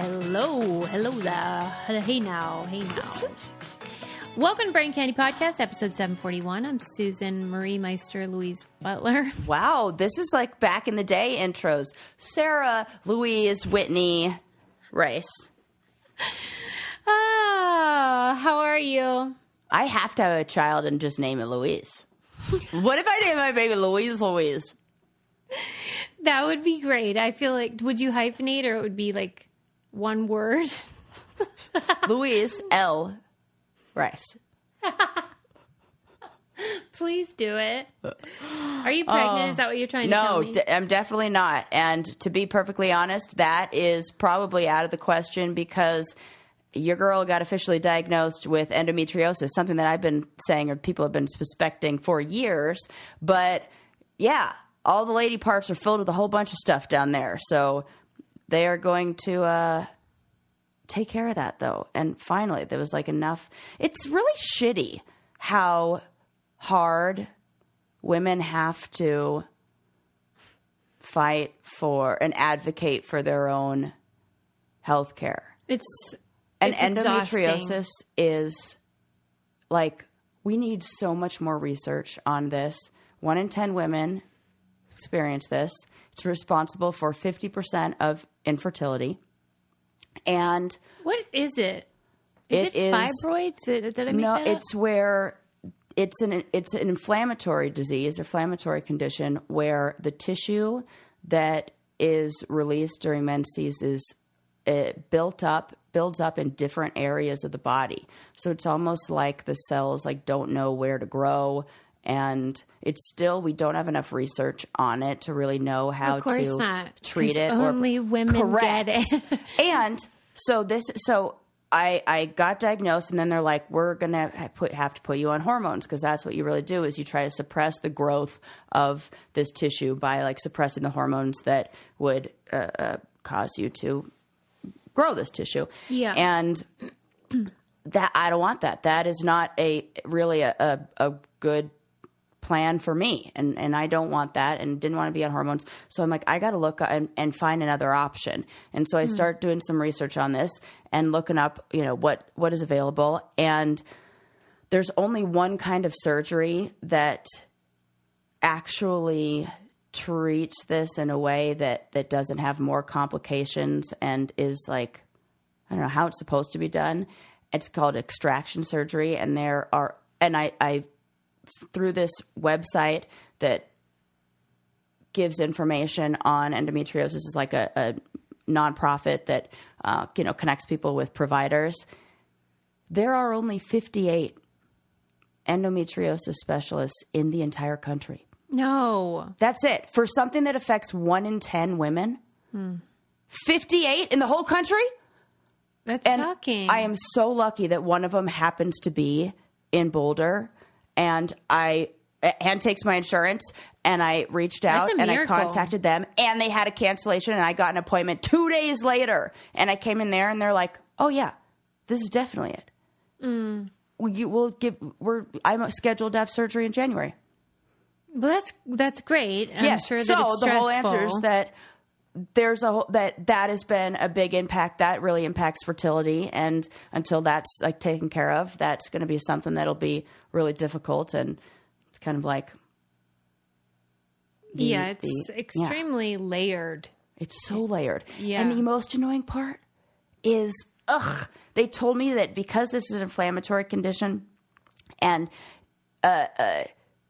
Hello, hello there. Hey now, hey now. Welcome to Brain Candy Podcast, episode 741. I'm Susan Marie Meister Louise Butler. Wow, this is like back in the day intros. Sarah, Louise, Whitney, Rice. Ah, how are you? I have to have a child and just name it Louise. what if I name my baby Louise Louise? That would be great. I feel like, would you hyphenate or it would be like one word? Louise L. Rice. Please do it. Are you pregnant? Oh. Is that what you're trying to tell No, me? d- I'm definitely not. And to be perfectly honest, that is probably out of the question because your girl got officially diagnosed with endometriosis, something that I've been saying or people have been suspecting for years. But yeah, all the lady parts are filled with a whole bunch of stuff down there. So they are going to uh, take care of that though. And finally, there was like enough. It's really shitty how hard women have to fight for and advocate for their own health care. it's And it's exhausting. endometriosis is like we need so much more research on this. One in 10 women experience this. It's responsible for 50% of infertility. And What is it? Is It it, is- fibroids? Did, did I make no, it's where it's an it's an inflammatory disease, inflammatory condition where the tissue that is released during menses is built up builds up in different areas of the body. So it's almost like the cells like don't know where to grow and it's still we don't have enough research on it to really know how to not. treat it or- Only women Correct. get it. and so this so I, I got diagnosed and then they're like we're gonna put have to put you on hormones because that's what you really do is you try to suppress the growth of this tissue by like suppressing the hormones that would uh, uh, cause you to grow this tissue Yeah. and that I don't want that that is not a really a, a, a good plan for me. And and I don't want that and didn't want to be on hormones. So I'm like I got to look and, and find another option. And so I hmm. start doing some research on this and looking up you know what what is available. And there's only one kind of surgery that actually treats this in a way that that doesn't have more complications and is like I don't know how it's supposed to be done. It's called extraction surgery, and there are and I I through this website that gives information on endometriosis is like a, a nonprofit that uh, you know connects people with providers. There are only 58 endometriosis specialists in the entire country. no. That's it for something that affects one in 10 women. 58 in the whole country? That's And shocking. I am so lucky that one of them happens to be in Boulder, and I and takes my insurance, and I reached out and I contacted them, and they had a cancellation, and I got an appointment two days later, and I came in there, and they're like, "Oh yeah, this is definitely it. Mm. You will give. We're I'm scheduled to have surgery in January. Well, that's that's great. I'm yes. sure that so the whole answer is that there's a whole, that that has been a big impact. That really impacts fertility, and until that's like taken care of, that's going to be something that'll be really difficult. And it's kind of like, the- yeah, it's the- yeah. extremely layered. It's so layered. Yeah. And the most annoying part is, ugh, they told me that because this is an inflammatory condition and uh, uh,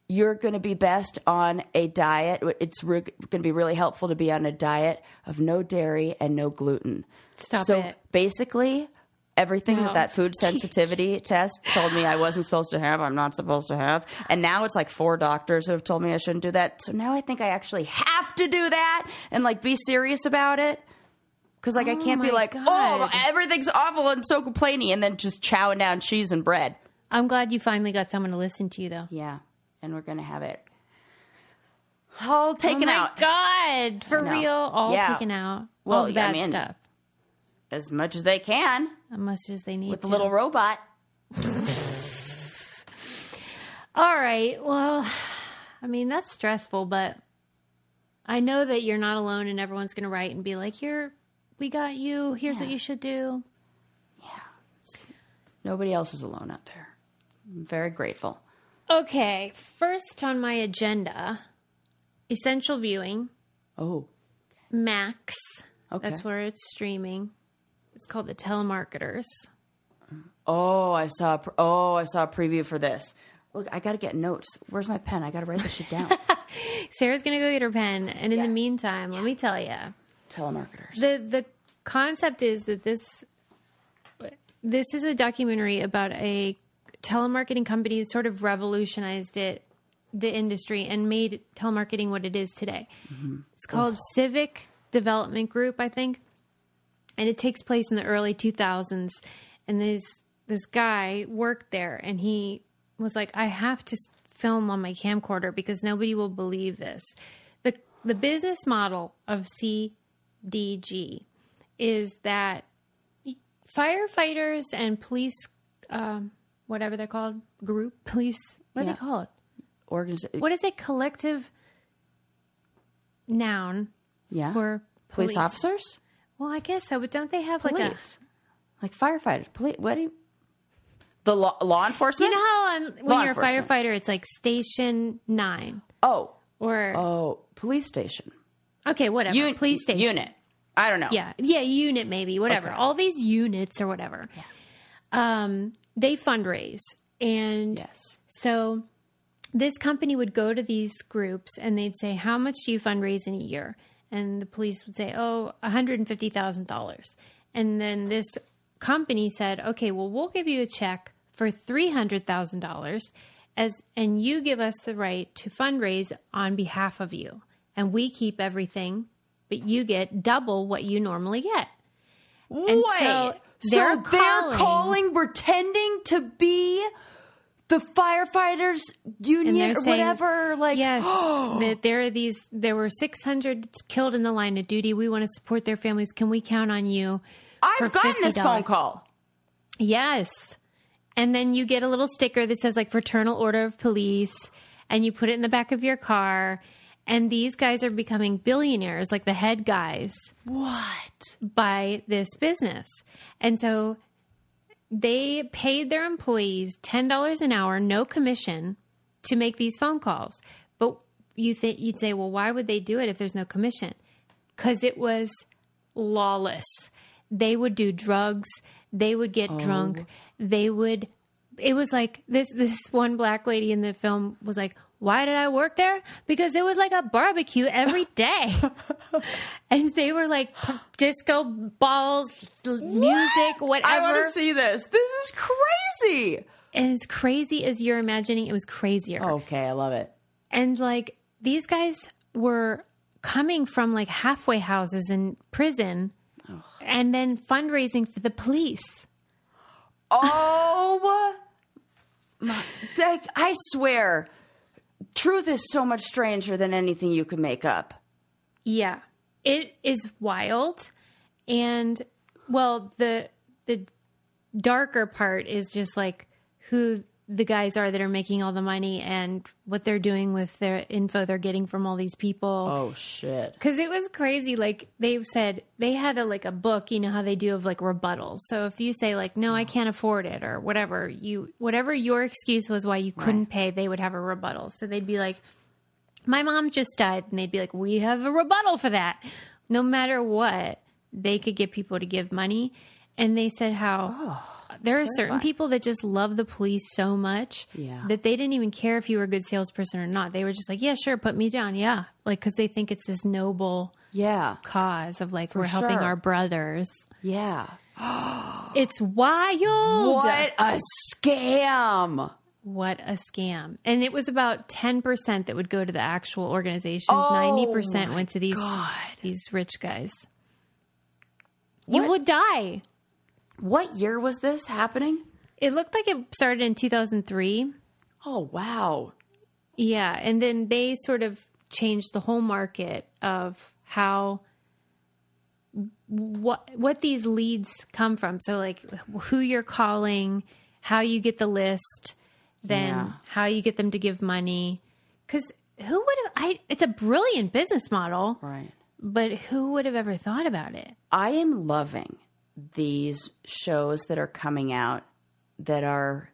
you're going to be best on a diet, it's re- going to be really helpful to be on a diet of no dairy and no gluten. Stop so it. basically, everything No. that that food sensitivity test told me I wasn't supposed to have, I'm not supposed to have. And now it's like four doctors who have told me I shouldn't do that. So now I think I actually have to do that and like be serious about it. Because like I Oh can't be like, oh, God. oh, everything's awful and so complainy, and then just chowing down cheese and bread. I'm glad you finally got someone to listen to you, though. Yeah, and we're gonna have it all oh taken oh my out God, for real, all Yeah. taken out. Well, all the yeah, I mean, stuff, as much as they can as much as they need with to. the little robot. All right. Well, I mean, that's stressful, but I know that you're not alone and everyone's going to write and be like, you're we got you. Here's what you should do. Yeah. Nobody else is alone out there. I'm very grateful. Okay, first on my agenda, essential viewing, Oh, Max. Okay. That's where it's streaming. It's called the Telemarketers. oh, I saw. a pr- Oh, I saw a preview for this. Look, I got to get notes. Where's my pen? I got to write this shit down. Sarah's gonna go get her pen, and in Yeah. the meantime, let me tell you, Telemarketers. the the concept is that this this is a documentary about a telemarketing company sort of revolutionized it the industry and made telemarketing what it is today. It's called Civic Development Group, I think. And it takes place in the early 2000s and this this guy worked there and he was like I have to film on my camcorder because nobody will believe this. The the business model of CDG is that firefighters and police um, whatever they're called group police what are Yeah. they called Organiz- what is a collective noun yeah. for police, officers, well i guess so but don't they have like a police, like firefighters, police. What do you? The law, law enforcement. you know how on, when Law you're a enforcement. firefighter it's like station nine oh, or oh, police station. okay whatever Un- police station unit. I don't know. yeah yeah unit maybe whatever Okay. all these units or whatever um they fundraise and Yes. So this company would go to these groups and they'd say, How much do you fundraise in a year? And the police would say, Oh, $150,000. And then this company said, Okay, well, we'll give you a check for $300,000 as and you give us the right to fundraise on behalf of you. And we keep everything, but you get double what you normally get. Wait. so So they're they're, calling- calling, pretending to be the firefighters union or saying- whatever. Like, Yes, that there are these. There were 600 killed in the line of duty. We want to support their families. Can we count on you? I've gotten this $50? phone call. Yes, and then you get a little sticker that says like Fraternal Order of Police, and you put it in the back of your car. And these guys are becoming billionaires, like the head guys, What? by this business. And so they paid their employees $10 an hour, no commission, to make these phone calls. But you think you'd say, well, why would they do it if there's no commission? Because it was lawless. They would do drugs. They would get oh. drunk. They would. It was like this. This one black lady in the film was like, "Why did I work there? Because it was like a barbecue every day." and they were like disco balls, l- music, whatever. I want to see this. This is crazy. and as crazy as you're imagining, it was crazier. Okay, I love it. And like these guys were coming from like halfway houses in prison and then fundraising for the police. Oh, my, I swear, truth is so much stranger than anything you could make up. Yeah. It is wild. And well, the the darker part is just like who the guys are that are making all the money and what they're doing with their info they're getting from all these people. Oh shit! Because it was crazy. Like they said, they had a like a book. You know how they do of like rebuttals. So if you say like, "No, I mm. can't afford it," or whatever you, whatever your excuse was why you couldn't pay, they would have a rebuttal. So they'd be like, "My mom just died," and they'd be like, "We have a rebuttal for that." No matter what, they could get people to give money, and they said how. There are certain people that just love the police so much Yeah. that they didn't even care if you were a good salesperson or not. They were just like, "Yeah, sure, put me down." Yeah, like because they think it's this noble Yeah, cause of like we're helping sure. our brothers. yeah. It's wild. What a scam! What a scam! And it was about ten percent that would go to the actual organizations. Oh Ninety percent went to these God. these rich guys. You would die. What year was this happening? It looked like it started in two thousand three. Oh wow! Yeah, and then they sort of changed the whole market of how what what these leads come from. So like who you're calling, how you get the list, then Yeah. how you get them to give money. Cuz who would have I it's a brilliant business model. Right. but who would have ever thought about it? I am loving these shows that are coming out that are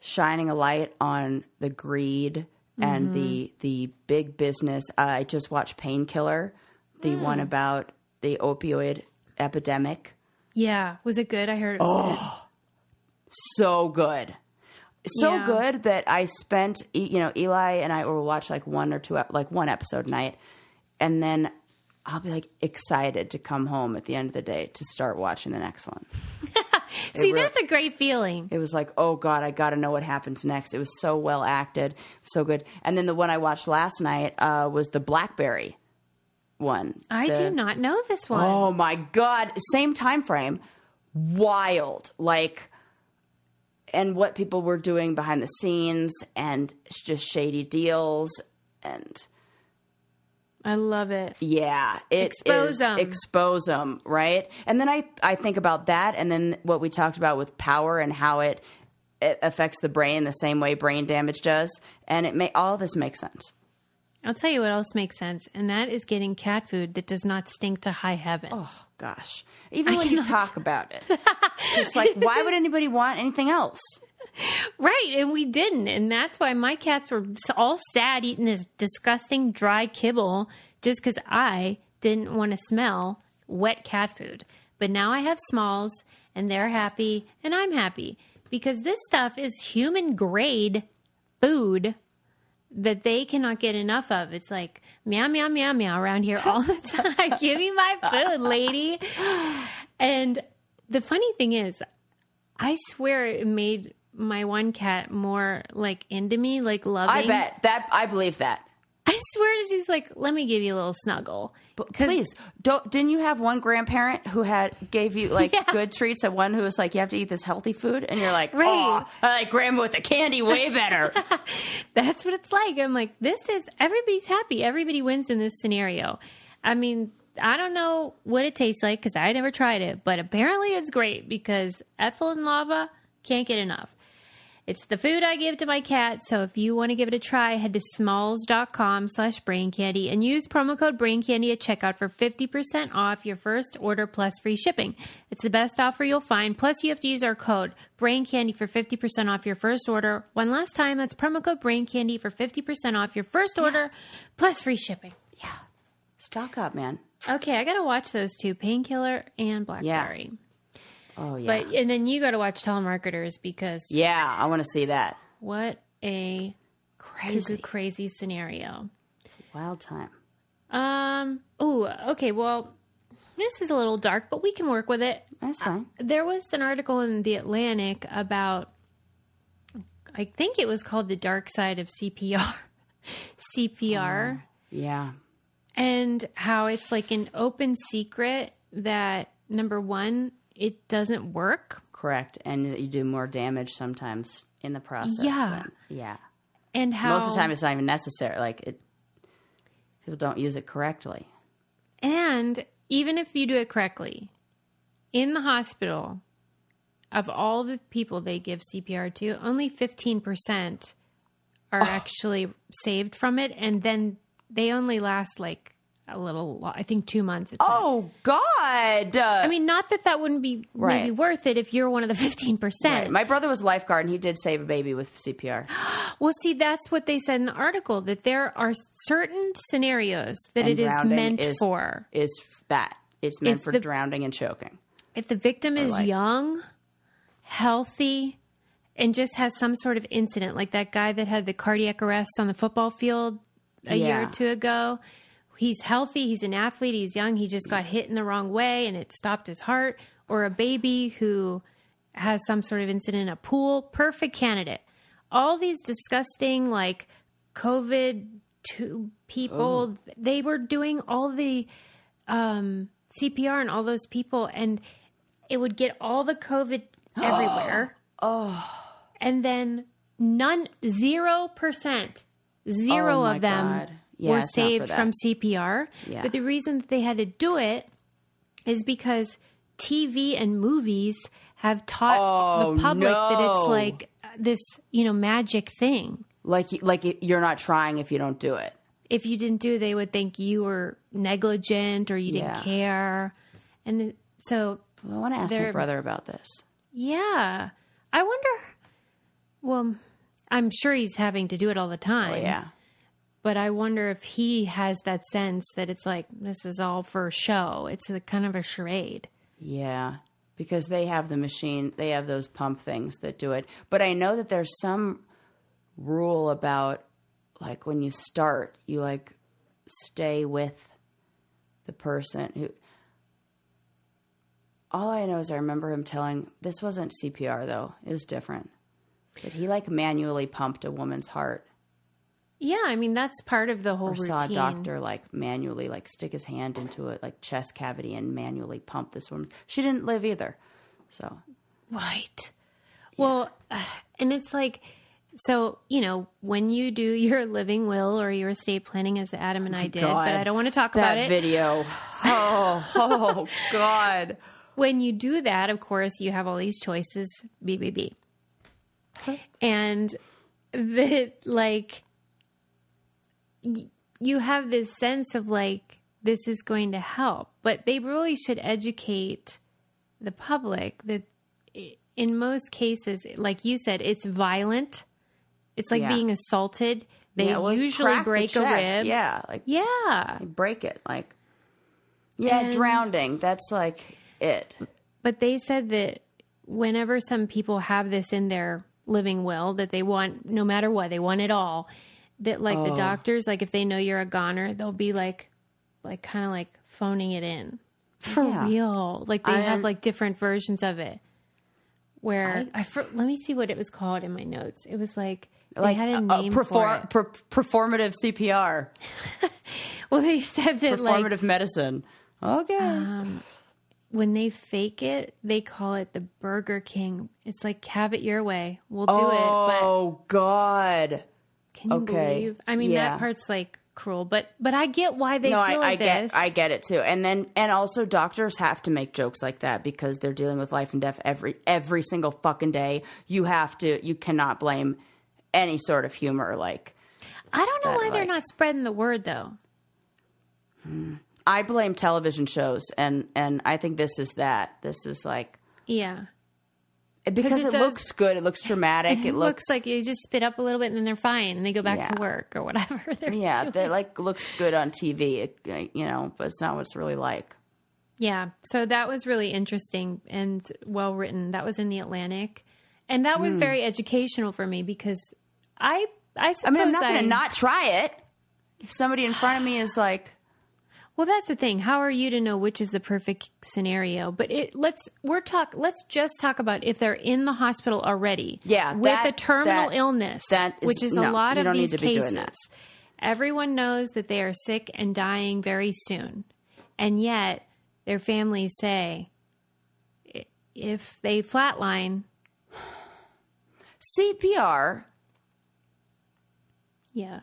shining a light on the greed and mm-hmm. the the big business. I just watched Painkiller, the hmm. one about the opioid epidemic. Yeah, was it good? I heard it was good. Oh, so good. So Yeah. good that I spent, you know, Eli and I will watch like one or two, like one episode a night, and then I'll be like excited to come home at the end of the day to start watching the next one. See, really- that's a great feeling. It was like, oh god, I got to know what happens next. It was so well acted, so good. And then the one I watched last night uh, was the Blackberry one. I The- do not know this one. Oh my god, same time frame, wild. Like, and what people were doing behind the scenes, and just shady deals, and I love it. yeah, it Expose is- 'em. expose them, right? And then I I think about that, and then what we talked about with power and how it, it affects the brain the same way brain damage does, and it may all this makes sense. I'll tell you what else makes sense, and that is getting cat food that does not stink to high heaven. Oh gosh, even when you talk about it, it's like why would anybody want anything else? Right, and we didn't, and that's why my cats were all sad eating this disgusting dry kibble just because I didn't want to smell wet cat food. But now I have smalls, and they're happy, and I'm happy because this stuff is human grade food that they cannot get enough of. It's like meow meow meow meow around here all the time. Give me my food, lady. And the funny thing is, I swear it made my one cat more like into me, like loving. I bet that I believe that. I swear she's like, let me give you a little snuggle. But please, don't. Didn't you have one grandparent who had gave you like Yeah. good treats, and one who was like, "You have to eat this healthy food," and you're like, Right. "Oh, I like grandma with the candy way better." That's what it's like. I'm like, this is everybody's happy. Everybody wins in this scenario. I mean, I don't know what it tastes like because I never tried it, but apparently it's great because Ethel and Lava can't get enough. It's the food I give to my cat, so if you want to give it a try, head to smalls.com slash brain candy and use promo code brain candy at checkout for 50% off your first order plus free shipping. It's the best offer you'll find. Plus, you have to use our code brain candy for 50% off your first order. One last time, that's promo code brain candy for 50% off your first order plus free shipping. Yeah. Stock up, man. Okay, I got to watch those two painkiller and blackberry. Oh yeah, But and then you got to watch telemarketers because yeah. I want to see that. what a Crazy, crazy scenario. It's a wild time. Um. Oh, okay. Well, this is a little dark, but we can work with it. That's fine. There was an article in the Atlantic about, I think it was called "The Dark Side of CPR," CPR, Yeah, and how it's like an open secret that number one, it doesn't work, correct. And you do more damage sometimes in the process. Yeah. than- yeah. and how Most of the time, it's not even necessary. Like it, people don't use it correctly. And even if you do it correctly, in the hospital, of all the people they give CPR to, only 15% are actually saved from it. And then they only last like a little, I think two months. It's Oh God! I mean, not that that wouldn't be Right. maybe worth it if you're one of the 15%. Right. My brother was a lifeguard, and he did save a baby with CPR. Well, see, that's what they said in the article that there are certain scenarios that And it is meant is- for. Is that it's meant If for the- drowning and choking? If the victim is like- young, healthy, and just has some sort of incident, like that guy that had the cardiac arrest on the football field a year or two ago, he's healthy, he's an athlete, he's young, he just got hit in the wrong way and it stopped his heart, or a baby who has some sort of incident in a pool, perfect candidate. All these disgusting, like COVID two people, they were doing all the um, CPR and all those people, and it would get all the COVID everywhere. oh. And then none, zero percent, zero Oh of them God. Yeah, were it's not for saved from CPR. Yeah. But the reason that they had to do it is because TV and movies have taught Oh, the public that it's like uh, this, you know, magic thing. Like like you're not trying if you don't do it. if you didn't do it, they would think you were negligent or you didn't Yeah. care. And so, I want to ask my brother about this. yeah, I wonder. Well, I'm sure he's having to do it all the oh, time. Oh, yeah. But I wonder if he has that sense that it's like this is all for show. It's a kind of a charade. Yeah, because they have the machine, they have those pump things that do it. But I know that there's some rule about like when you start, you like stay with the person who. All I know is I remember him telling this wasn't CPR though; it was different. But he like manually pumped a woman's heart, Yeah, I mean that's part of the whole or routine. saw a doctor like manually like stick his hand into a like chest cavity and manually pump this woman. She didn't live either, so Right. Well, uh, and it's like, so, you know, when you do your living will or your estate planning, as Adam and I did, but I don't want to talk about it. video. Oh, oh God. when you do that, of course, you have all these choices, BBB. And the like, y- you have this sense of like, this is going to help. But they really should educate the public that in most cases, like you said, it's violent. It's like Yeah. being assaulted. They Yeah, well, usually crack the break a rib. Yeah, like Yeah. break it. Like, yeah, And- drowning. That's like it. But they said that whenever some people have this in their living will, that they want, no matter what, they want it all. That like the doctors, like if they know you're a goner, they'll be like, like kind of like phoning it in for Yeah. real. Like they I have am- like different versions of it. Where I, for, let me see what it was called in my notes. It was like they Like had a uh, name for perfor- it. per- performative CPR, Well, they said that like performative medicine. Okay. when they fake it, they call it the Burger King. It's like have it your way. We'll do it, oh God. Can you Okay. believe? I mean, Yeah. that part's like cruel, but but I get why they no, feel I, like I this. get, I get it too. And then, and also, doctors have to make jokes like that because they're dealing with life and death every every single fucking day. You have to, you cannot blame any sort of humor. Like, I don't know that, why they're not spreading the word though. Hmm. I blame television shows, and and I think this is that. This is like Yeah, because it it, looks good. It looks dramatic. It, it looks, like they just spit up a little bit and then they're fine and they go back to work or whatever. They're yeah, doing. that like looks good on TV. You know, but it's not what it's really like. yeah. So that was really interesting and well written. That was in the Atlantic, and that was hmm. very educational for me because I I suppose. I mean, I'm not going to not try it. If somebody in front of me is like, Well, that's the thing. How are you to know which is the perfect scenario? But it let's we're talk let's just talk about if they're in the hospital already. Yeah, with that- a terminal that- illness, that is- which is no, a lot of these to be doing cases. Everyone knows that they are sick and dying very soon, and yet their families say if they flatline, CPR, yeah,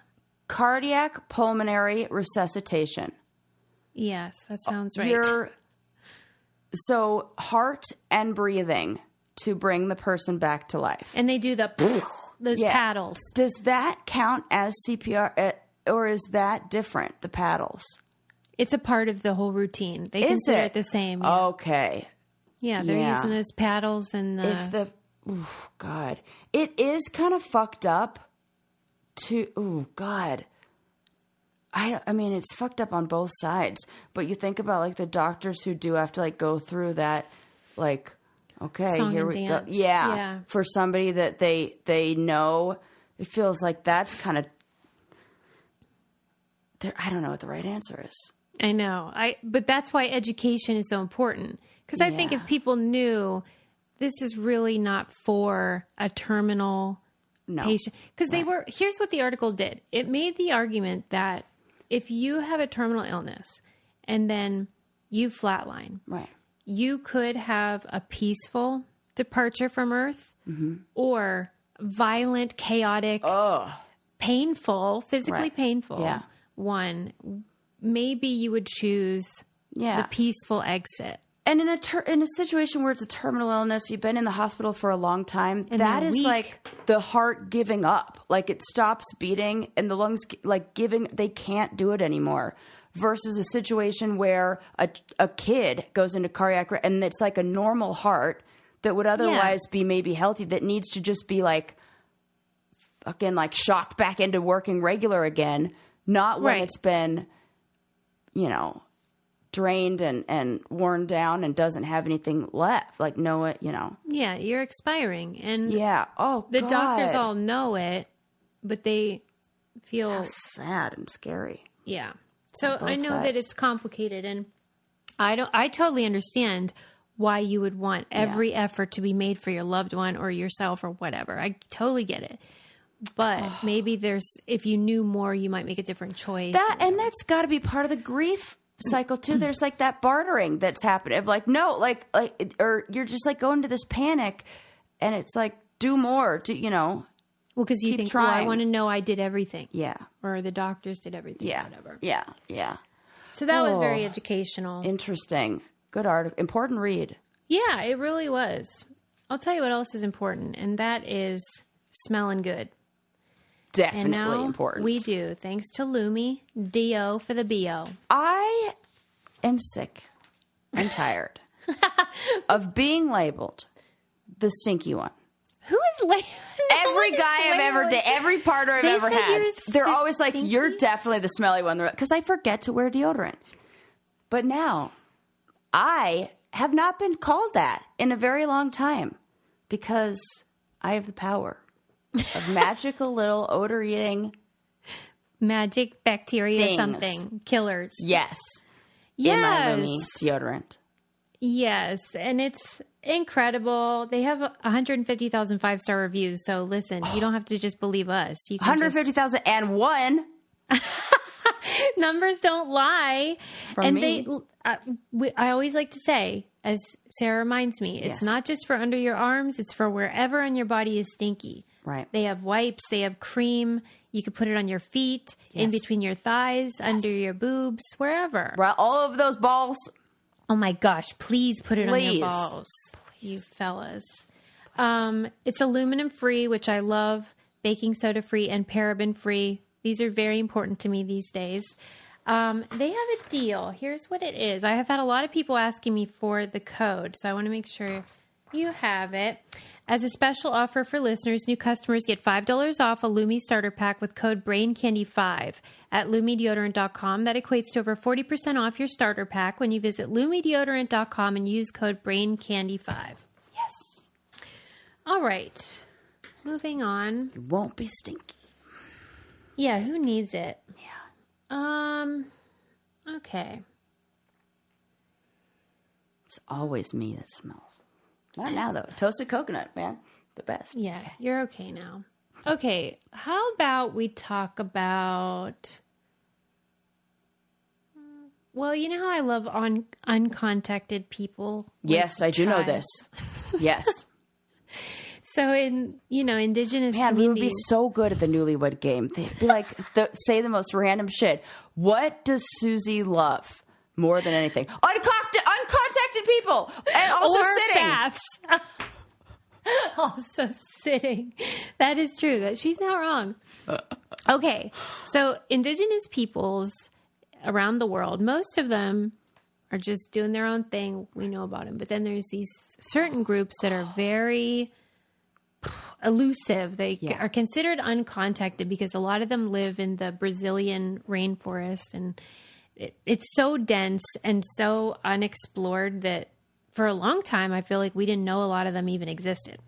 cardiac pulmonary resuscitation. Yes, that sounds right. So heart and breathing to bring the person back to life. and they do the those Yeah. paddles. Does that count as CPR, uh, or is that different? The paddles. It's a part of the whole routine. They Is consider it? it, the same. Yeah. Okay. Yeah, they're Yeah. using those paddles and the. if the oof, God, it is kind of fucked up. To oh God, I I mean it's fucked up on both sides. But you think about like the doctors who do have to like go through that, like okay, Song here we dance. go, yeah, Yeah. for somebody that they they know, it feels like that's kind of. I don't know what the right answer is. I know. I but that's why education is so important because I think if people knew this is really not for a terminal No, patient because they were here's what the article did. It made the argument that if you have a terminal illness and then you flatline, right. you could have a peaceful departure from Earth Mm-hmm. or violent, chaotic, Oh, painful, physically Right. painful Yeah. one. Maybe you would choose yeah. the peaceful exit. And in a ter- in a situation where it's a terminal illness, you've been in the hospital for a long time. And that weak. like the heart giving up. Like it stops beating, and the lungs like giving. They can't do it anymore. Versus a situation where a a kid goes into cardiac arrest and it's like a normal heart that would otherwise be maybe healthy that needs to just be like fucking like shocked back into working regular again. Not when Right. it's been, you know, drained and, and worn down and doesn't have anything left. Like, know it, you know. Yeah, you're expiring. And Yeah. Oh, the God. doctors all know it, but they feel sad and scary. Yeah. So I know that it's complicated and I don't I totally understand why you would want every effort to be made for your loved one or yourself or whatever. I totally get it. But maybe there's if you knew more you might make a different choice. That and that's got to be part of the grief cycle too. There's like that bartering that's happening. Of like, no, like, like, or you're just like going to this panic, and it's like, do more. Do you know? well cuz you think well, I want to know I did everything Yeah. or the doctors did everything Yeah. whatever. Yeah. Yeah. So that was Oh. very educational. Interesting. Good art. Important read. yeah, it really was. I'll tell you what else is important and that is smelling good. Definitely And now important. we do, thanks to Lume, Do for the BO. I am sick and tired of being labeled the stinky one. Who is la- Every guy I've ever dated, every partner I've They ever had, they're always like, stinky? "You're definitely the smelly one," because I forget to wear deodorant. But now, I have not been called that in a very long time because I have the power of magical little odor eating. magic bacteria Things. something killers. Yes, in my Yes. Lume deodorant. Yes, and it's incredible. They have 150,000 five-star reviews, so listen, you don't have to just believe us. You can One hundred fifty thousand and one. just- numbers don't lie. And me. they I, uh, we, I always like to say as Sarah reminds me, it's Yes. not just for under your arms, it's for wherever on your body is stinky. Right. They have wipes, they have cream. You could put it on your feet, in between your thighs, under your boobs, wherever. Right, all of those balls. Oh my gosh, please put it on your balls, you fellas. Um, it's aluminum free, which I love, baking soda free, and paraben free. These are very important to me these days. Um, they have a deal. Here's what it is. I have had a lot of people asking me for the code, so I want to make sure you have it. As a special offer for listeners, new customers get $5 off a Lume starter pack with code BRAINCANDY5 at LumeDeodorant.com. That equates to over 40% off your starter pack when you visit LumeDeodorant.com and use code BRAINCANDY5. Yes, All right. Moving on. you won't be stinky. Yeah, who needs it? Yeah. Um, okay. It's always me that smells. Not now though. Toasted coconut, man, the best. Yeah, you're okay now. Okay, how about we talk about. Well, you know how I love on uncontacted people. Yes, I do know this. Yes, So in you know indigenous man, we would be so good at the newlywed game. They'd be like, the, say the most random shit. What does Susie love more than anything? Uncontacted, uncontacted people, and also or sitting. baths. also sitting. That is true. That she's not wrong. Okay, so indigenous peoples around the world, most of them are just doing their own thing. We know about them, but then there's these certain groups that are very elusive. They Yeah. are considered uncontacted because a lot of them live in the Brazilian rainforest and it, it's so dense and so unexplored that for a long time I feel like we didn't know a lot of them even existed.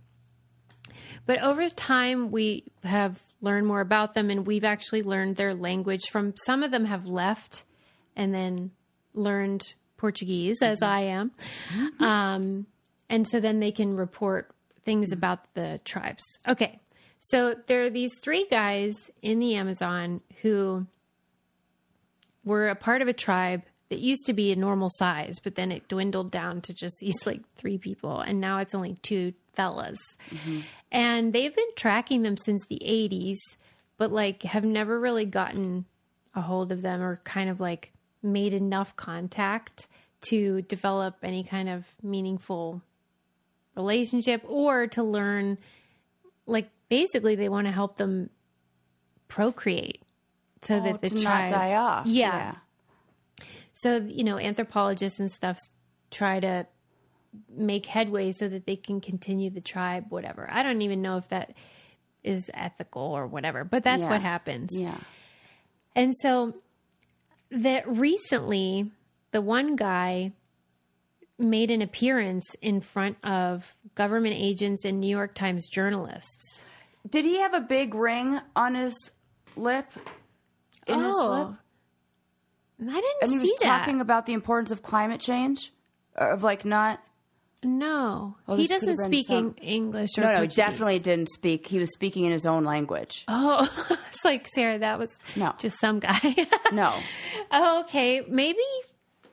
But over time we have learned more about them and we've actually learned their language from some of them have left and then learned Portuguese as mm-hmm. I am. Mm-hmm. Um, and so then they can report things mm-hmm. about the tribes. Okay. So there are these three guys in the Amazon who were a part of a tribe that used to be a normal size, but then it dwindled down to just these like three people, and now it's only two fellas. Mm-hmm. And they've been tracking them since the 80s, but like have never really gotten a hold of them or kind of like made enough contact to develop any kind of meaningful relationship or to learn like basically they want to help them procreate so that oh, the Oh, to tribe not die off. Yeah. so you know anthropologists and stuff try to make headway so that they can continue the tribe whatever i don't even know if that is ethical or whatever but that's Yeah. what happens Yeah. and so that recently the one guy made an appearance in front of government agents and New York Times journalists. Did he have a big ring on his lip? In his lip? I didn't And he see was that. talking about the importance of climate change? Or of like not no, Oh, he doesn't speak some- English or No, no, Portuguese. definitely didn't speak. He was speaking in his own language. Oh, it's like Sarah. That was No. just some guy. No. oh, okay, maybe,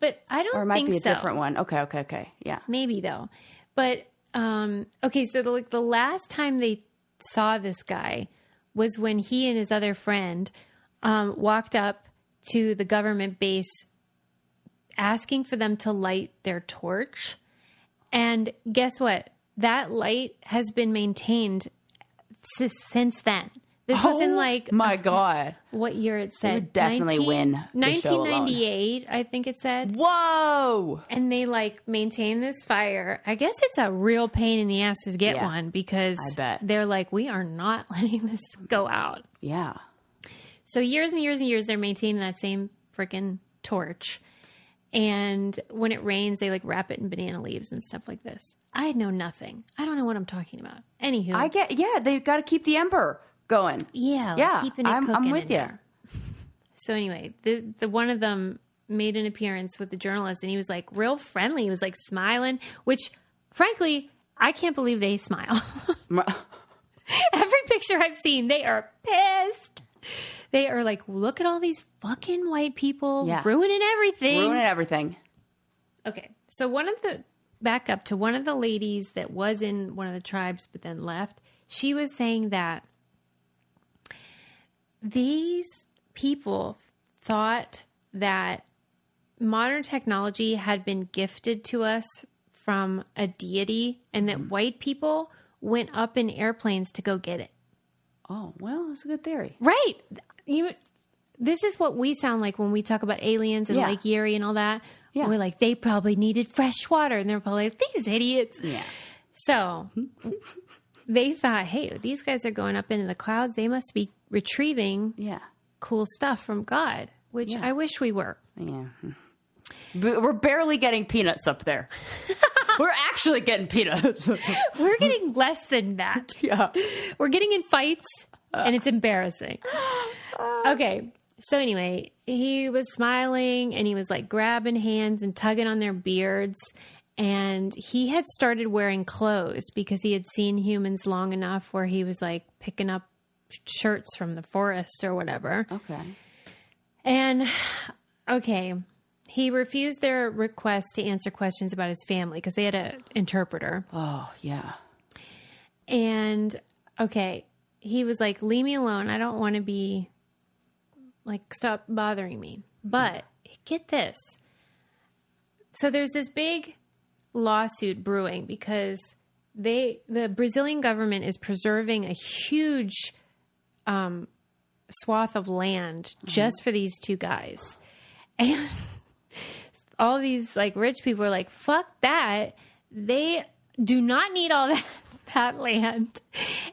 but I don't Or it might be a so. different one. Okay, okay, okay. Yeah. maybe though but um okay so the, like the last time they saw this guy was when he and his other friend um walked up to the government base asking for them to light their torch and guess what that light has been maintained s- since then this was in Oh like my God. what year it said would definitely win the show alone. 1998 i think it said Whoa. and they like maintain this fire. I guess it's a real pain in the ass to get Yeah, one because I bet. they're like, we are not letting this go out. Yeah. So years and years and years, they're maintaining that same freaking torch. And when it rains, they like wrap it in banana leaves and stuff like this. I know nothing. I don't know what I'm talking about. Anywho, I get, yeah, they've got to keep the ember going. yeah, like Yeah, keeping it I'm- I'm with ya. there. So anyway, the the one of them made an appearance with the journalist, and he was like real friendly. He was like smiling, which frankly, I can't believe they smile. Every picture I've seen, they are pissed. They are like, look at all these fucking white people Yeah. ruining everything. Ruining everything. Okay, so one of the back up to one of the ladies that was in one of the tribes but then left. She was saying that these people thought that modern technology had been gifted to us from a deity and that mm-hmm. white people went up in airplanes to go get it. Oh, well, that's a good theory. Right. You this is what we sound like when we talk about aliens and Yeah. Lake Erie and all that. Yeah. We're like, they probably needed fresh water. And they're probably like, these idiots. Yeah. So they thought, hey, these guys are going up into the clouds. They must be retrieving Yeah. cool stuff from God, which I wish we were. Yeah. But we're barely getting peanuts up there. we're actually getting peanuts. We're getting less than that. yeah. We're getting in fights, uh. and it's embarrassing. Okay. So anyway, he was smiling and he was like grabbing hands and tugging on their beards. And he had started wearing clothes because he had seen humans long enough where he was like picking up shirts from the forest or whatever. Okay. And okay, he refused their request to answer questions about his family because they had an interpreter. Oh, yeah. And okay, he was like, "Leave me alone. I don't want to be like stop bothering me." But get this. So there's this big lawsuit brewing because they the Brazilian government is preserving a huge um, swath of land just for these two guys. And all these like rich people are like, fuck that. They do not need all that that land.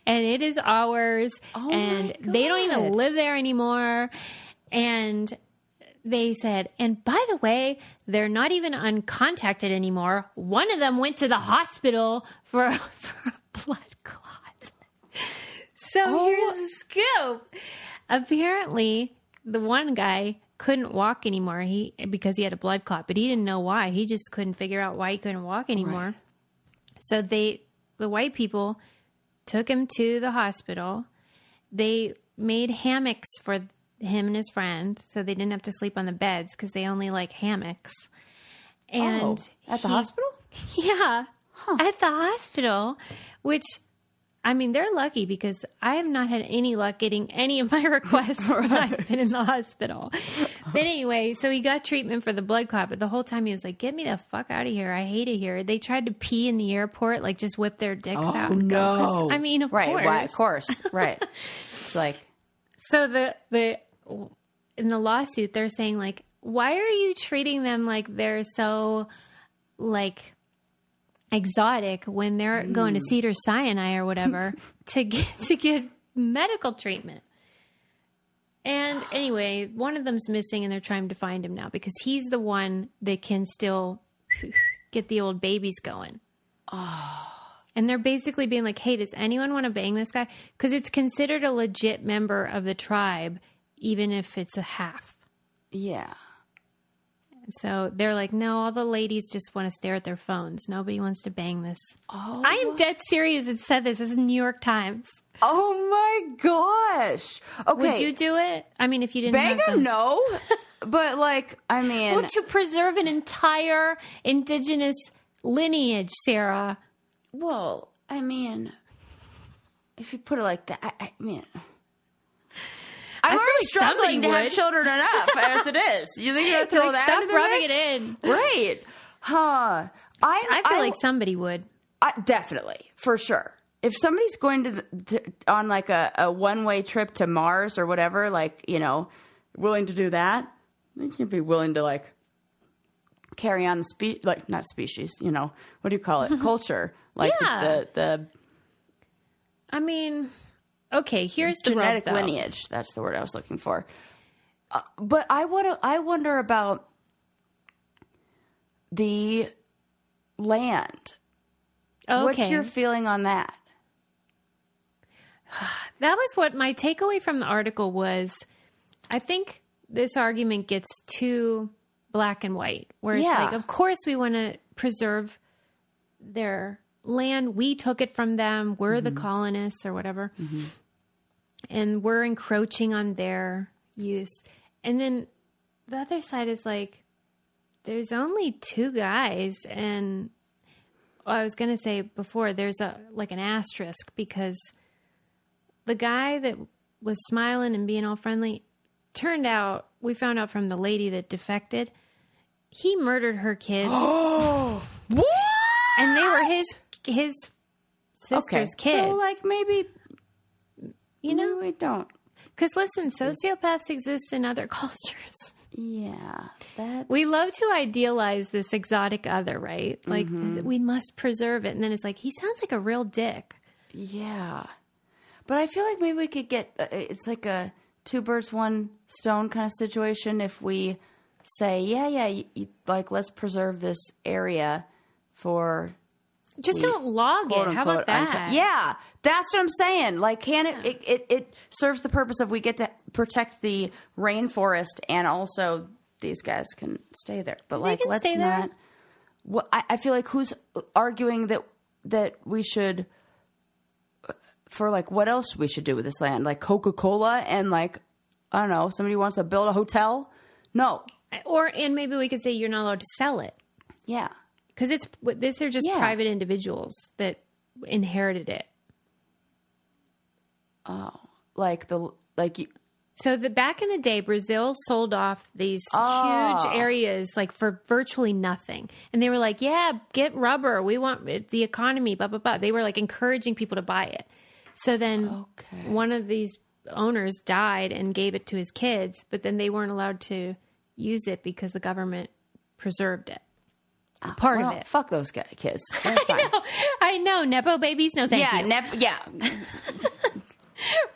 And it is ours. Oh and they don't even live there anymore. And they said, and by the way, they're not even uncontacted anymore. One of them went to the hospital for, for a blood clot. So Oh. here's the scoop. Apparently, the one guy couldn't walk anymore. He because he had a blood clot, but he didn't know why. He just couldn't figure out why he couldn't walk anymore. So they the white people took him to the hospital. They made hammocks for him and his friend so they didn't have to sleep on the beds because they only like hammocks. And oh, at the he- hospital? yeah, at the hospital, which I mean, they're lucky because I have not had any luck getting any of my requests when I've been in the hospital. But anyway, so he got treatment for the blood clot, but the whole time he was like, "Get me the fuck out of here! I hate it here." They tried to pee in the airport, like just whip their dicks oh, out. And go. 'Cause, I mean, of right, course, why, of course, right. It's like So the the in the lawsuit, they're saying like, why are you treating them like they're so like exotic when they're going to mm. Cedar Sinai or whatever to get to get medical treatment? And anyway, one of them's missing, and they're trying to find him now because he's the one that can still get the old babies going. Oh. And they're basically being like, hey, does anyone want to bang this guy? Because it's considered a legit member of the tribe, even if it's a half. yeah. So they're like, no, all the ladies just want to stare at their phones. Nobody wants to bang this. Oh. I am dead serious. It said this. This is New York Times. Oh my gosh. Okay. Would you do it? I mean, if you didn't bang them. No. but like, I mean, Well, to preserve an entire indigenous lineage, Sarah. well, I mean, if you put it like that, I, I mean. I'm already like struggling to have children enough as it is. You think you're gonna throw Like, that stop rubbing mix? it in. Right. Huh. I, I feel like somebody would. I, definitely, for sure. If somebody's going to, the, to on like a, a one way trip to Mars or whatever, like you know, willing to do that, they can't be willing to like carry on the spe like not species, you know, what do you call it, culture, like Yeah. the the I mean, okay, here's the genetic rub, lineage. That's the word I was looking for. Uh, but I would I wonder about the land. Okay. What's your feeling on that? That was what my takeaway from the article was. I think this argument gets too black and white, where it's Yeah. like, of course, we want to preserve their land. We took it from them. We're the colonists or whatever. And we're encroaching on their use. And then the other side is like, there's only two guys. And I was going to say before, there's a like an asterisk because the guy that was smiling and being all friendly turned out we found out from the lady that defected he murdered her kids What? and they were his his sister's kids So like maybe you know no, we don't. because listen sociopaths exist in other cultures Yeah, that we love to idealize this exotic other right like Mm-hmm. th- we must preserve it and then it's like he sounds like a real dick Yeah, but I feel like maybe we could get. Uh, it's like a two birds one stone kind of situation if we say, yeah, yeah, you, you, like let's preserve this area for just don't log it how about that yeah, that's what I'm saying. Like, can it, it? It it serves the purpose of we get to protect the rainforest and also these guys can stay there. But like, let's not. What I, I feel like who's arguing that that we should uh, for like what else we should do with this land? Like Coca Cola and like I don't know, somebody wants to build a hotel. No, or and maybe we could say you're not allowed to sell it yeah, because it's these are just Yeah. private individuals that inherited it. Oh, like the like you, So the back in the day, Brazil sold off these Oh. huge ah. areas like for virtually nothing, and they were like, "Yeah, get rubber. We want it's the economy." Blah blah blah. They were like encouraging people to buy it. So then Okay. one of these owners died and gave it to his kids, but then they weren't allowed to use it because the government preserved it. Part well, of it. fuck those guy, kids. They're fine. I know nepo babies. No, thank yeah, you. nep- yeah. right.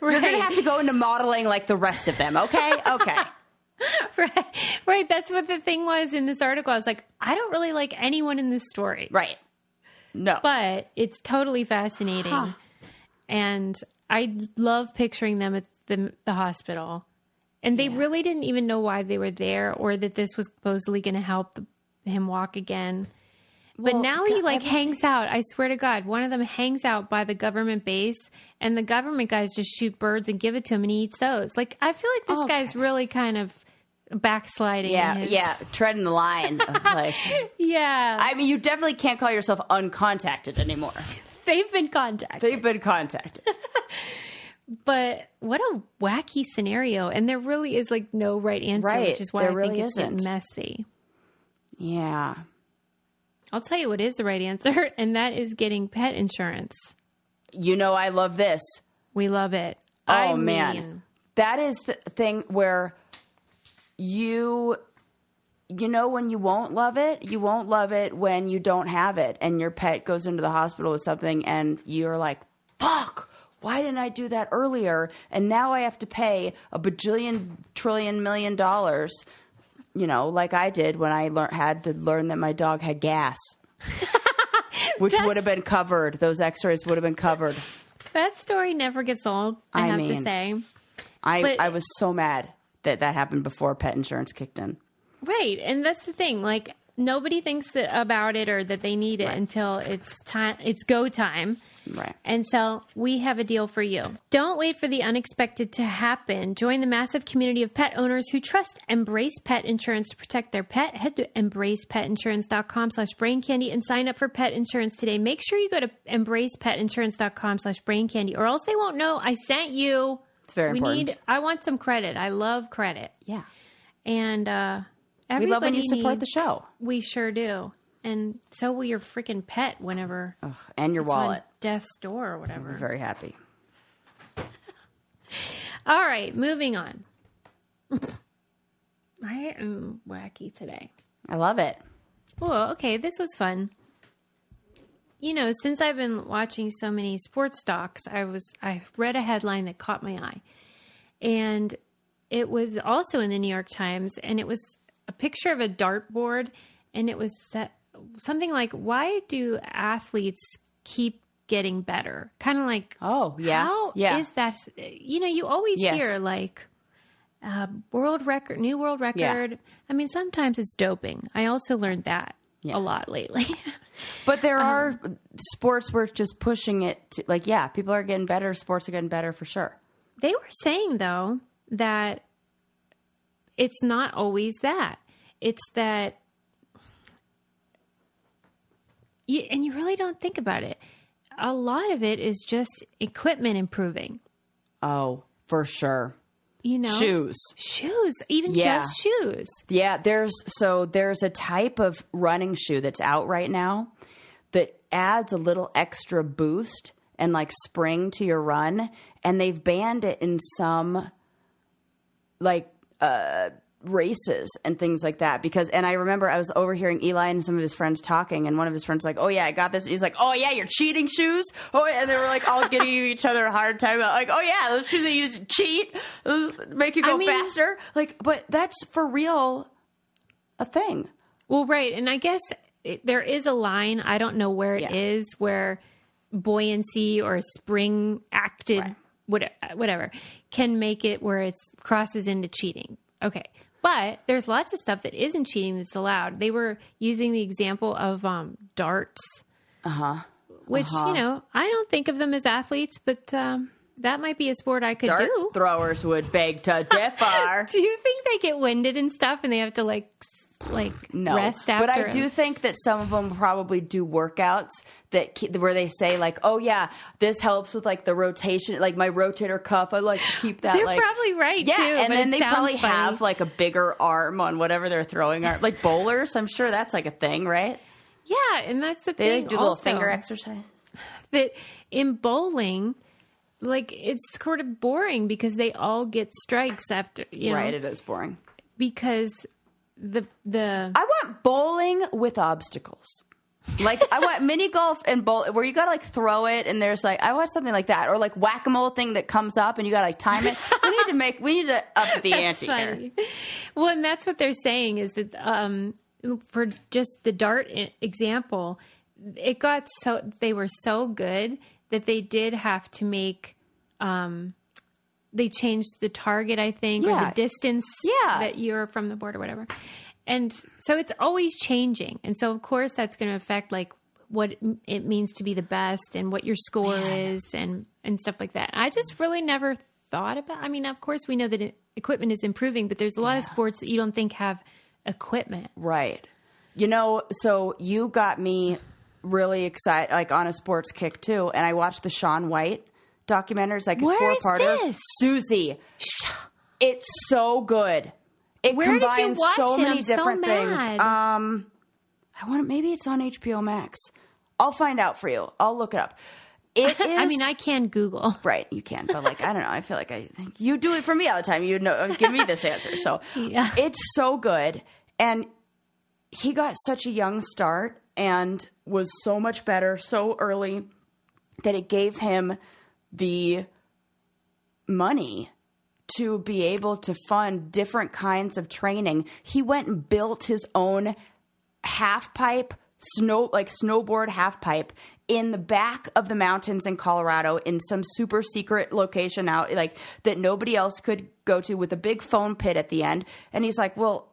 You're gonna have to go into modeling like the rest of them. Okay, okay. right, right. That's what the thing was in this article. I was like, I don't really like anyone in this story, right. No. but it's totally fascinating, and I love picturing them at the the hospital, and they really didn't even know why they were there or that this was supposedly going to help the, him walk again. But Well, now he like hangs out. I swear to God, one of them hangs out by the government base, and the government guys just shoot birds and give it to him, and he eats those. Like I feel like this guy's really kind of backsliding. yeah, his- yeah. Treading the line. like, yeah. I mean, you definitely can't call yourself uncontacted anymore. they've been contacted. They've been contacted. But what a wacky scenario. And there really is like no right answer, Right. which is why There I really think it's isn't. messy. Yeah. I'll tell you what is the right answer, and that is getting pet insurance. You know, I love this. We love it. Oh I man, mean, that is the thing where you you know when you won't love it, you won't love it when you don't have it and your pet goes into the hospital with something and you're like, "Fuck, why didn't I do that earlier?" And now I have to pay a bajillion trillion million dollars, you know, like I did when I lear- had to learn that my dog had gas. Which would have been covered. Those x-rays would have been covered. that story never gets old, I, I have to say. I But- I was so mad that that happened before pet insurance kicked in. Right. And that's the thing. Like, nobody thinks that, about it or that they need it until it's time, it's go time. Right. And so we have a deal for you. Don't wait for the unexpected to happen. Join the massive community of pet owners who trust Embrace Pet Insurance to protect their pet. Head to embracepetinsurance.com slash brain candy and sign up for pet insurance today. Make sure you go to embracepetinsurance.com slash brain candy or else they won't know I sent you. It's very we important. need I want some credit. I love credit. Yeah. And uh We love when you everybody support the show. We sure do. And so will your freaking pet whenever Ugh, and your wallet. death's door or whatever. I'm very happy. All right, moving on. I am wacky today. I love it. Oh, okay, this was fun. You know, since I've been watching so many sports docs, I was I read a headline that caught my eye. And it was also in the New York Times and it was a picture of a dartboard and it was set, something like why do athletes keep getting better? Kind of like Oh, yeah. how yeah. is that? You know, you always Yes. hear like uh, world record, new world record. I mean, sometimes it's doping. I also learned that Yeah. a lot lately. but there Um, are sports where it's just pushing it to, like yeah, people are getting better, sports are getting better for sure. they were saying though that it's not always that. It's that, you, and you really don't think about it. A lot of it is just equipment improving. Oh, for sure. You know, Shoes. shoes, even Yeah. just shoes. Yeah, there's so there's a type of running shoe that's out right now that adds a little extra boost and like spring to your run and they've banned it in some like uh races and things like that because and I remember I was overhearing Eli and some of his friends talking and one of his friends was like, "Oh yeah, I got this." And he's like, "Oh yeah, you're cheating shoes." Oh yeah, and they were like all giving each other a hard time about like, "Oh yeah, those shoes that you use cheat make you go mean- faster." Like, but that's for real a thing. Well, right. And I guess it, there is a line, I don't know where it is, Yeah. where buoyancy or spring acted, Right. what- whatever, can make it where it crosses into cheating. Okay. But there's lots of stuff that isn't cheating that's allowed. They were using the example of um, darts, Uh huh. which, you know, I don't think of them as athletes, but um, that might be a sport I could Dart do. throwers would beg to differ. do you think they get winded and stuff and they have to like, like No, rest after? but I do think that some of them probably do workouts that ke- where they say like, "Oh yeah, this helps with like the rotation, like my rotator cuff. I like to keep that." They're like, probably right yeah, too. and then they probably funny. have like a bigger arm on whatever they're throwing, arm, like bowlers. I'm sure that's like a thing, right? Yeah, and that's the They thing. like, do a little finger exercise. That in bowling, like it's sort of boring because they all get strikes after you know Right, it is boring. because the the I want bowling with obstacles. Like I want mini golf and bowl where you gotta like throw it and there's like I want something like that or like whack a mole thing that comes up and you gotta like time it. we need to make we need to up the that's ante here. Well, and that's what they're saying is that um, for just the dart example, it got so they were so good that they did have to make. Um, they changed the target, I think, or the distance Yeah. that you're from the board or whatever. And so it's always changing. And so, of course, that's going to affect like what it means to be the best and what your score is and, and stuff like that. I just really never thought about I mean, of course, we know that it, equipment is improving, but there's a lot of sports that you don't think have equipment. Right. You know, so you got me really excited, like on a sports kick too, and I watched the Shaun White documentaries, like Where a four-parter. this? Susie, it's so good. It Where did you combines watch so it? many I'm so different things. mad. Um, I want maybe it's on HBO Max. I'll find out for you. I'll look it up. It is. I mean, I can Google. Right, you can, but like I don't know. I feel like I you do it for me all the time. You know, give me this answer. So Yeah. it's so good, and he got such a young start and was so much better so early that it gave him the money to be able to fund different kinds of training. He went and built his own half pipe snow like snowboard half pipe in the back of the mountains in Colorado in some super secret location out like that nobody else could go to with a big foam pit at the end. And he's like well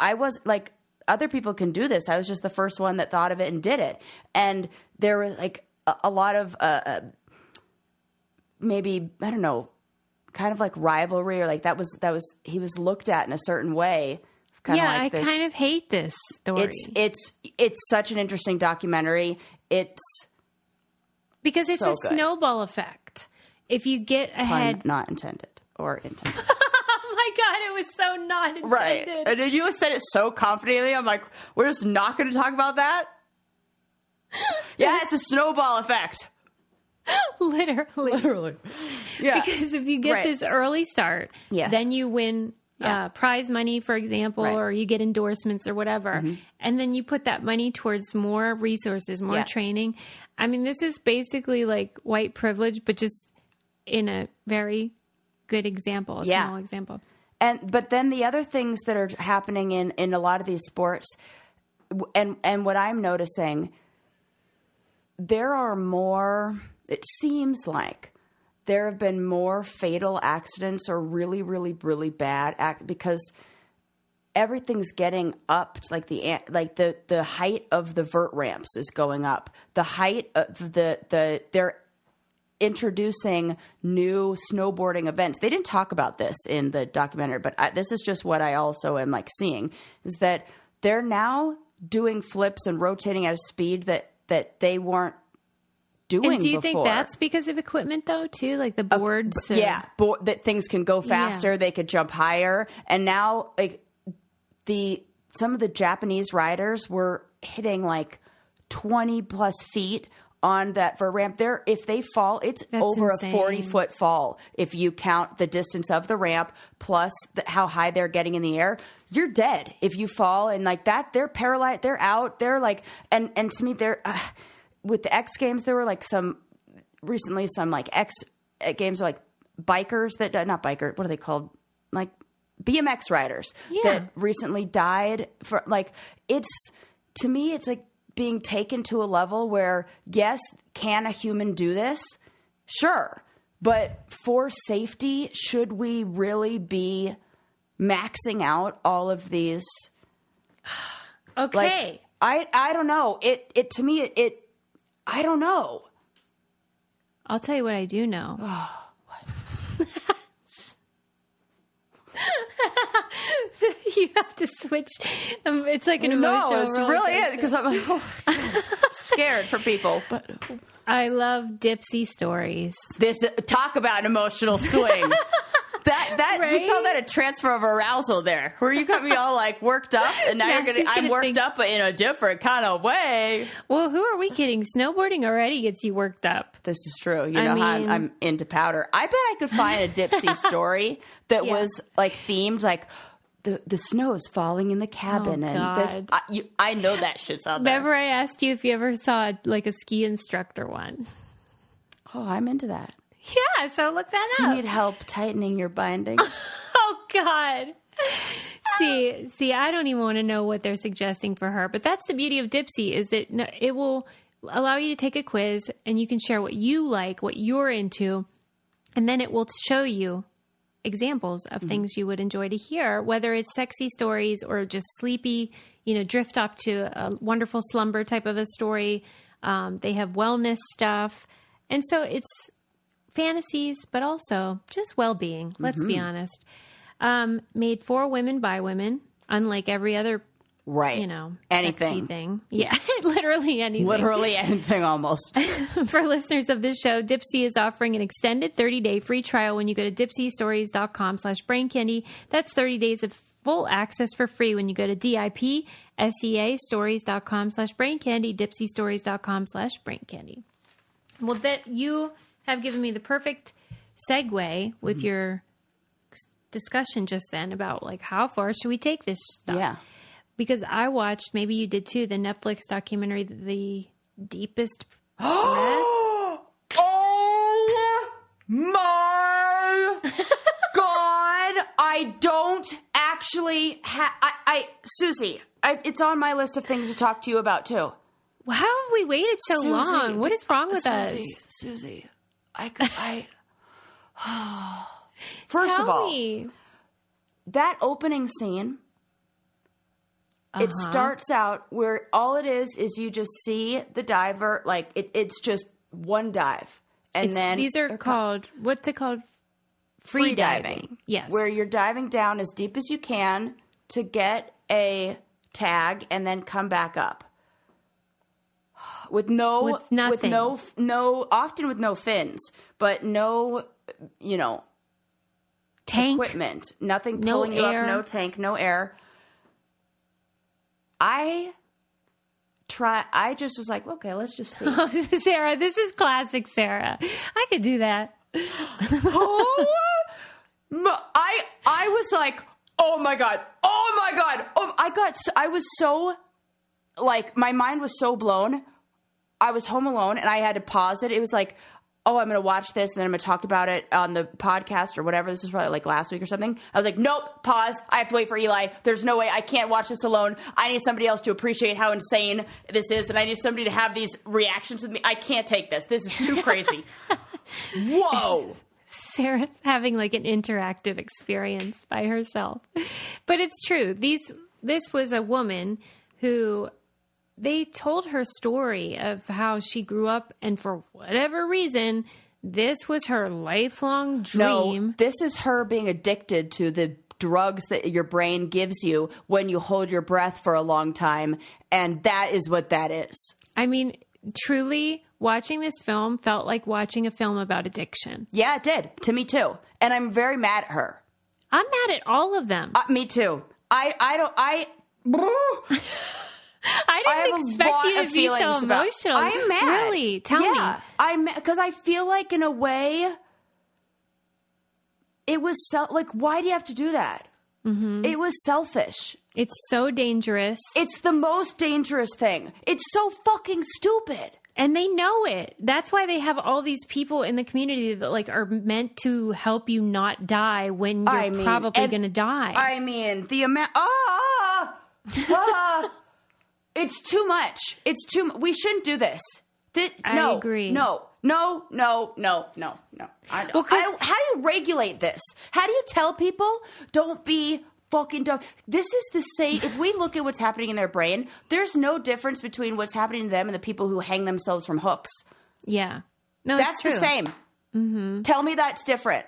I was like other people can do this. I was just the first one that thought of it and did it. And there was like a, a lot of uh, uh, maybe I don't know kind of like rivalry or like that was that was he was looked at in a certain way kind yeah, of like I this kind of hate this story it's it's it's such an interesting documentary. It's because it's so a good. snowball effect. If you get pun ahead, not intended or intended. oh my god, it was so not intended. right. And then you said it so confidently. I'm like, we're just not going to talk about that. yeah, it's a snowball effect. Literally. Literally. Yeah. Because if you get Right. this early start, Yes. then you win Yeah. uh, prize money, for example, Right. Mm-hmm. or you get endorsements or whatever. And then you put that money towards more resources, more Yeah. training. I mean, this is basically like white privilege, but just in a very good example, a Yeah. small example. and but then the other things that are happening in in a lot of these sports and and what i'm noticing there are more it seems like there have been more fatal accidents or really really really bad act because everything's getting up like the like the the height of the vert ramps is going up the height of the the they're introducing new snowboarding events. They didn't talk about this in the documentary, but I, this is just what I also am like seeing is that they're now doing flips and rotating at a speed that that they weren't doing And do you before. think that's because of equipment, though, too? Like the boards? or- yeah, bo- that things can go faster, they could jump higher, and now like the some of the Japanese riders were hitting like twenty plus feet on that vert ramp. There, if they fall, it's That's over insane. a forty foot fall. If you count the distance of the ramp plus the, how high they're getting in the air, you're dead if you fall. And like that, they're paralyzed. They're out. They're like, and and to me, they're uh, with the X Games. There were like some recently some like X uh, games are like bikers that not biker. What are they called? Like BMX riders Yeah. that recently died for like it's to me it's like being taken to a level where yes can a human do this sure but for safety should we really be maxing out all of these like Okay. i i don't know it it to me it, it i don't know I'll tell you what I do know. Oh, what? you have to switch. Um, it's like an emotional. no it's really it because i'm like oh, scared for people but I love Dipsea stories. this talk about an emotional swing. that that Right? you call that a transfer of arousal there, where you got me all like worked up, and now you're gonna, she's I'm gonna worked think- up, but in a different kind of way. Well, who are we kidding? Snowboarding already gets you worked up. This is true. You I know how I'm, mean- I'm into powder. I bet I could find a Dipsea story that Yeah. was like themed like. The, the snow is falling in the cabin, Oh, and this I, you, I know that shit's out there. Remember, I asked you if you ever saw like a ski instructor one. Oh, I'm into that. Yeah, so look that Do you need help tightening your bindings? Oh God. see, see, I don't even want to know what they're suggesting for her, but that's the beauty of Dipsea is that it will allow you to take a quiz and you can share what you like, what you're into, and then it will show you examples of things you would enjoy to hear, whether it's sexy stories or just sleepy, you know, drift off to a wonderful slumber type of a story. Um, they have wellness stuff. And so it's fantasies, but also just well being. Let's be honest. Um, made for women by women, unlike every other Right. you know, Anything. thing. Yeah, literally anything. Literally anything almost. For listeners of this show, Dipsea is offering an extended 30-day free trial when you go to dipseastories.com slash brain candy. That's 30 days of full access for free when you go to D-I-P-S-E-A stories.com slash brain candy, dipseastories.com slash brain candy. Well, that you have given me the perfect segue with mm-hmm. your discussion just then about like how far should we take this stuff? yeah. Because I watched, maybe you did too, the Netflix documentary, The Deepest oh my god! I don't actually have. I, I Susie, I, it's on my list of things to talk to you about too. How have we waited so Susie, long? What is wrong with Susie, us? Susie, I, I. First Tell of all, me. that opening scene. It Uh-huh. starts out where all it is is you just see the diver, like it, it's just one dive, and It's- then these are they're called, what's it called? Free, diving. Yes. where you're diving down as deep as you can to get a tag and then come back up with no With nothing. no no often with no fins but no you know Tank. equipment nothing No pulling you air. up no tank no air i try i just was like okay let's just see Sarah, this is classic Sarah. I could do that. oh, I I was like, oh my god, oh my god, oh, I got, I was so, like, my mind was so blown. I was home alone and I had to pause it. It was like, oh, I'm gonna watch this and then I'm gonna talk about it on the podcast or whatever. This was probably like last week or something. I was like, nope, pause. I have to wait for Eli. There's no way I can't watch this alone. I need somebody else to appreciate how insane this is, and I need somebody to have these reactions with me. I can't take this. This is too crazy. Whoa. Sarah's having like an interactive experience by herself. But it's true. These this was a woman who they told her story of how she grew up and for whatever reason this was her lifelong No, dream. this is her being addicted to the drugs that your brain gives you when you hold your breath for a long time, and that is what that is. I mean, truly watching this film felt like watching a film about addiction. Yeah, it did to me too, and I'm very mad at her. I'm mad at all of them. Uh, me too. I I don't I. I I didn't a expect you to be so about- emotional. I'm mad. Really? Tell yeah, me. I'm because I feel like in a way, it was so, like, why do you have to do that? Mm-hmm. It was selfish. It's so dangerous. It's the most dangerous thing. It's so fucking stupid. and they know it. That's why they have all these people in the community that like are meant to help you not die when you're I mean, probably going to die. I mean, the amount. Ah, ah, it's too much. It's too. We shouldn't do this. That, I no, agree. No, no, no, no, no, no. I, Well, I don't, how do you regulate this? How do you tell people don't be fucking dumb? This is the same. If we look at what's happening in their brain, there's no difference between what's happening to them and the people who hang themselves from hooks. yeah. No, That's it's true. the same. Mm-hmm. Tell me that's different.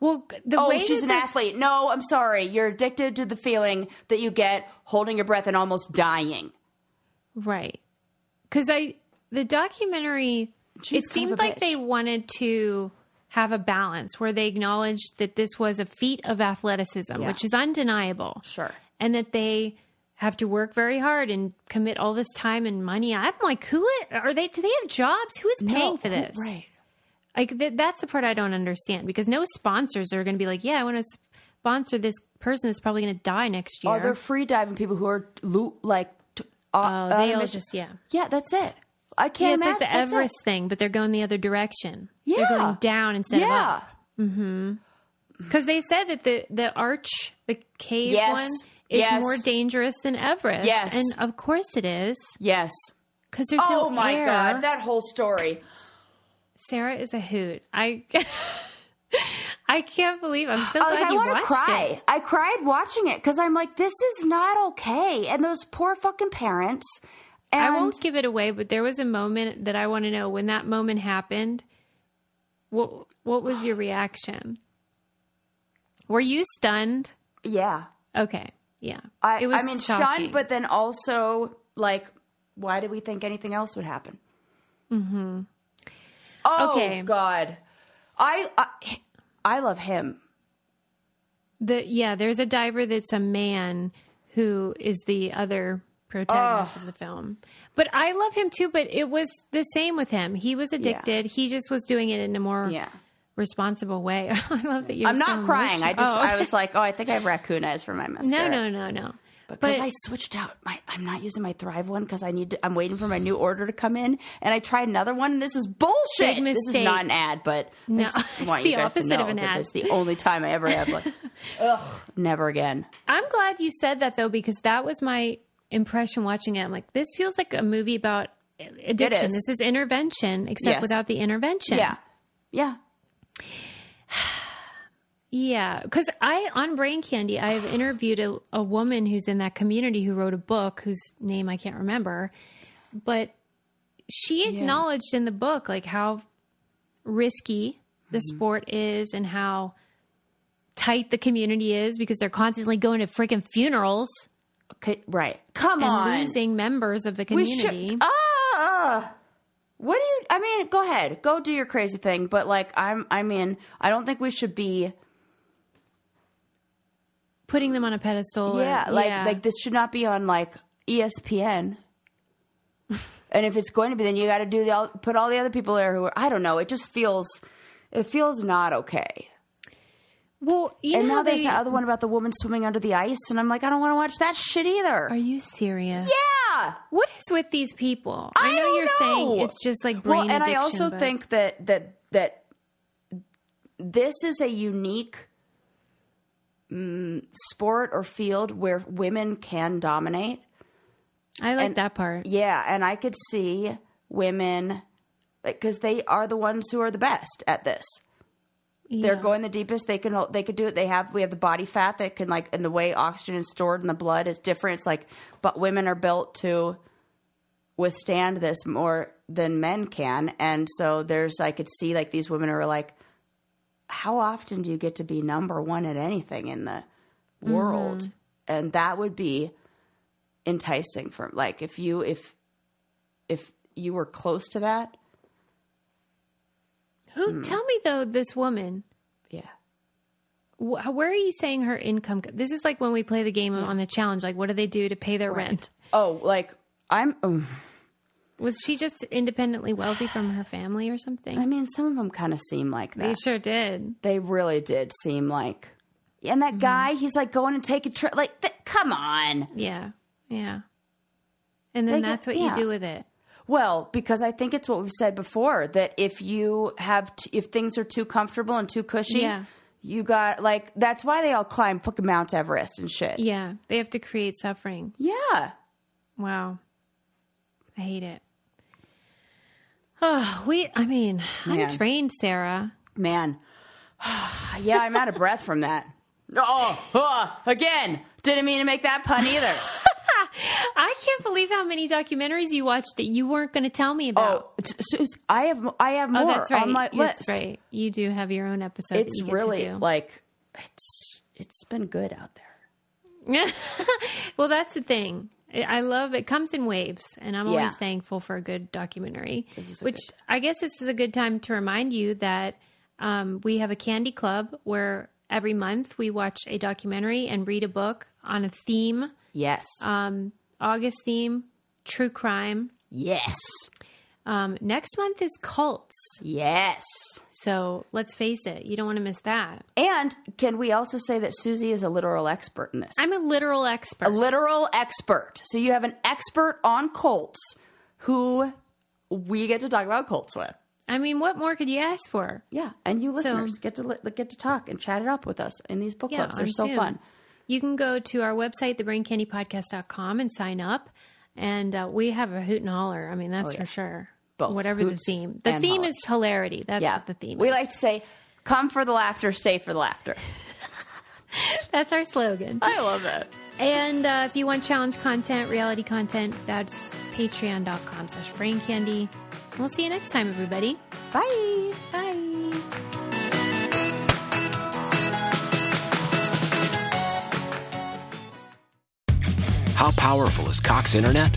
Well, the Oh, way she's an this- athlete. No, I'm sorry. You're addicted to the feeling that you get holding your breath and almost dying. Right. Because I, the documentary, it seemed like bitch. they wanted to have a balance where they acknowledged that this was a feat of athleticism, Yeah. which is undeniable. Sure. And that they have to work very hard and commit all this time and money. I'm like, who are they? Do they have jobs? Who is paying No, for this? Right. Like th- that's the part I don't understand because no sponsors are going to be like, yeah, I want to sponsor this person that's probably going to die next oh, year. Are there free diving people who are like? Uh, oh, they all just yeah. Yeah, that's it. I can't it's like imagine. the that's it. Everest thing, but they're going the other direction. Yeah, They're going down instead of Yeah. up. Because they said that the the arch, the cave Yes. one, is Yes. more dangerous than Everest. Yes. and of course it is Yes. because there's Oh no my air. god, that whole story. Sarah is a hoot. I I can't believe. I'm so Like, glad I you want to watched cry. it. I cried watching it because I'm like, this is not okay. And those poor fucking parents. And I won't give it away, but there was a moment that I want to know when that moment happened. What what was your reaction? Were you stunned? Yeah. Okay. Yeah, I, it was I mean, shocking. stunned, but then also like, why did we think anything else would happen? Mm-hmm. Oh Okay. God, I, I I love him. the yeah, there's a diver that's a man who is the other protagonist of the film. But I love him too. But it was the same with him. He was addicted. He just was doing it in a more Yeah. responsible way. I love that you're. I'm not crying. I just emotional. I oh. was like, oh, I think I have raccoon eyes for my mascara." no, no, no, no. Because But- I switched out my, I'm not using my Thrive one because I need. To, I'm waiting for my new order to come in, and I tried another one, and this is bullshit. This is not an ad, but No, it's the you guys to opposite of an ad. It's the only time I ever have one. Ugh, never again. I'm glad you said that though, because that was my impression watching it. I'm like, this feels like a movie about addiction. is. This is intervention, except Yes. without the intervention. Yeah, yeah. Yeah, because I on Brain Candy, I've interviewed a, a woman who's in that community who wrote a book whose name I can't remember, but she acknowledged in the book like how risky the Mm-hmm. sport is and how tight the community is because they're constantly going to freaking funerals Okay, right. Come and on. losing members of the we community. should. Ah. what do you? I mean, go ahead, go do your crazy thing. But like, I'm. I mean, I don't think we should be. Putting them on a pedestal. or- Yeah, like yeah. like this should not be on like ESPN. and if it's going to be, then you got to do the all- put all the other people there who are. I don't know. It just feels. It feels not okay. well, you and know now how there's they, that other one about the woman swimming under the ice, and I'm like, I don't want to watch that shit either. Are you serious? yeah. What is with these people? I know don't you're know. saying it's just like brain well, and addiction. I also but- think that that that this is a unique mm, sport or field where women can dominate. I like and- that part. Yeah, and I could see women because they are the ones who are the best at this. They're going the deepest. They can they could do it. They have we have the body fat that can like and the way oxygen is stored in the blood is different. It's like but women are built to withstand this more than men can. And so there's I could see like these women are like how often do you get to be number 1 at anything in the world? And that would be enticing for like if you if if you were close to that. Who? Hmm. Tell me though, this woman. Yeah. wh- Where are you saying her income? co- This is like when we play the game on the challenge. Like, what do they do to pay their rent? Oh, like I'm um, Was she just independently wealthy from her family or something? I mean, some of them kind of seem like that. they sure did. They really did seem like. And that mm-hmm. guy, he's like going and take a trip. Like, th- come on. Yeah, yeah. And then They get- that's what yeah. you do with it. Well, because I think it's what we've said before that if you have, t- if things are too comfortable and too cushy, Yeah. you got like that's why they all climb fucking Mount Everest and shit. Yeah, they have to create suffering. Yeah. Wow. I hate it. Oh, we, I mean, Man. I'm trained, Sarah. Man. yeah, I'm out of breath from that. Oh, oh, again. Didn't mean to make that pun either. I can't believe how many documentaries you watched that you weren't going to tell me about. Oh, it's- I have I have oh, more Oh, that's right. on my That's right. You do have your own episode. It's that you get really to do. like it's it's been good out there. well, that's the thing. I love it. Comes in waves, and I'm Yeah. always thankful for a good documentary. Which good- I guess this is a good time to remind you that um, we have a candy club where every month we watch a documentary and read a book on a theme. Yes. Um, August theme, true crime. yes. Um, next month is cults. Yes. So let's face it, you don't want to miss that. And can we also say that Susie is a literal expert in this? I'm a literal expert. a literal expert. So you have an expert on cults who we get to talk about cults with. I mean, what more could you ask for? Yeah, and you listeners get to li- get to talk and chat it up with us in these book Yeah, clubs. They're so Zoom. fun. You can go to our website, thebraincandypodcast.com, and sign up. And uh, we have a hoot and holler. I mean, that's for sure. Both Whatever the theme. The theme holler. is hilarity. That's Yeah, what the theme We is. We like to say, "Come for the laughter, stay for the laughter." that's our slogan. I love it. And uh, if you want challenge content, reality content, that's patreon.com slash brain candy. We'll see you next time, everybody. Bye. Bye. How powerful is Cox Internet?